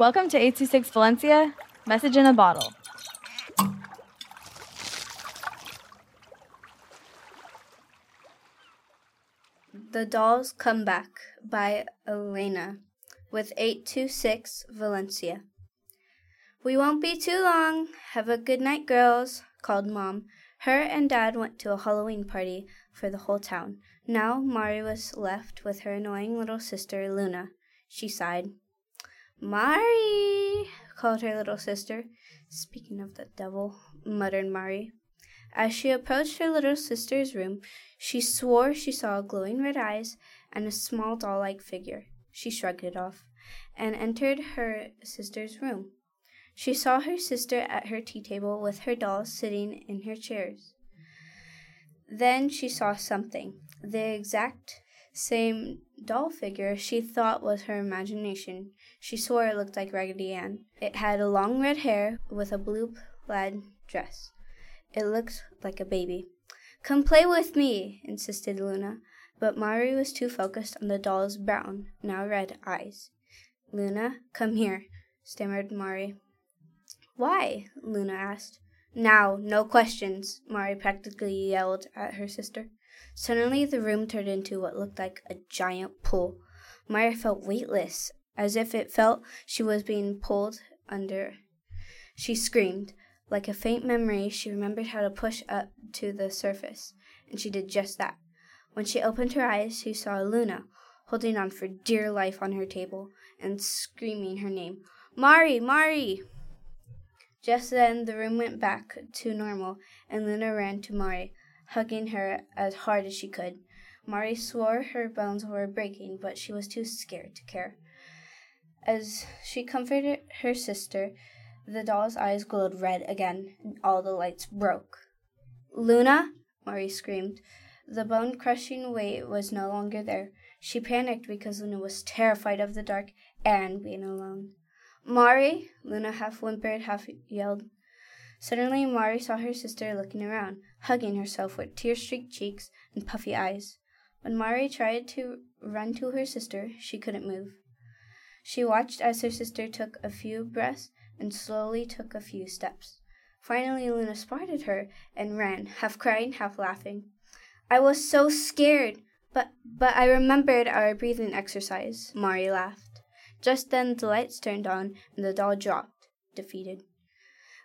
Welcome to 826 Valencia, message in a bottle. The Dolls Come Back by Alayna with 826 Valencia. We won't be too long. Have a good night, girls, called Mom. Her and Dad went to a Halloween party for the whole town. Now Mari was left with her annoying little sister, Luna. She sighed. Mari, called her little sister. Speaking of the devil, muttered Mari. As she approached her little sister's room, she swore she saw glowing red eyes and a small doll like figure. She shrugged it off and entered her sister's room. She saw her sister at her tea table with her dolls sitting in her chairs. Then she saw something, the exact same doll figure she thought was her imagination. She swore it looked like Raggedy Ann. It had long red hair with a blue plaid dress. It looked like a baby. Come play with me, insisted Luna, but Mari was too focused on the doll's brown, now red eyes. Luna, come here, stammered Mari. Why? Luna asked. Now, no questions, Mari practically yelled at her sister. Suddenly, the room turned into what looked like a giant pool. Mari felt weightless, as if it felt she was being pulled under. She screamed. Like a faint memory, she remembered how to push up to the surface, and she did just that. When she opened her eyes, she saw Luna, holding on for dear life on her table and screaming her name. Mari! Mari! Just then the room went back to normal, and Luna ran to Mari, hugging her as hard as she could. Mari swore her bones were breaking, but she was too scared to care. As she comforted her sister, the doll's eyes glowed red again, and all the lights broke. Luna! Mari screamed. The bone crushing weight was no longer there. She panicked because Luna was terrified of the dark and being alone. Mari! Luna half whimpered, half yelled. Suddenly, Mari saw her sister looking around, hugging herself with tear streaked cheeks and puffy eyes. When Mari tried to run to her sister, she couldn't move. She watched as her sister took a few breaths and slowly took a few steps. Finally, Luna spotted her and ran, half crying, half laughing. I was so scared, but but I remembered our breathing exercise. Mari laughed. Just then the lights turned on and the doll dropped, defeated.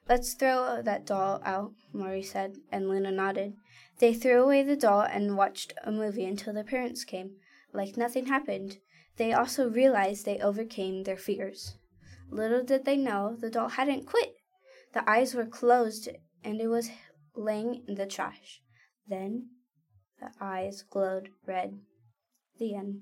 Let's throw that doll out, Mari said, and Luna nodded. They threw away the doll and watched a movie until their parents came. Like nothing happened. They also realized they overcame their fears. Little did they know the doll hadn't quit. The eyes were closed and it was laying in the trash. Then the eyes glowed red. The end.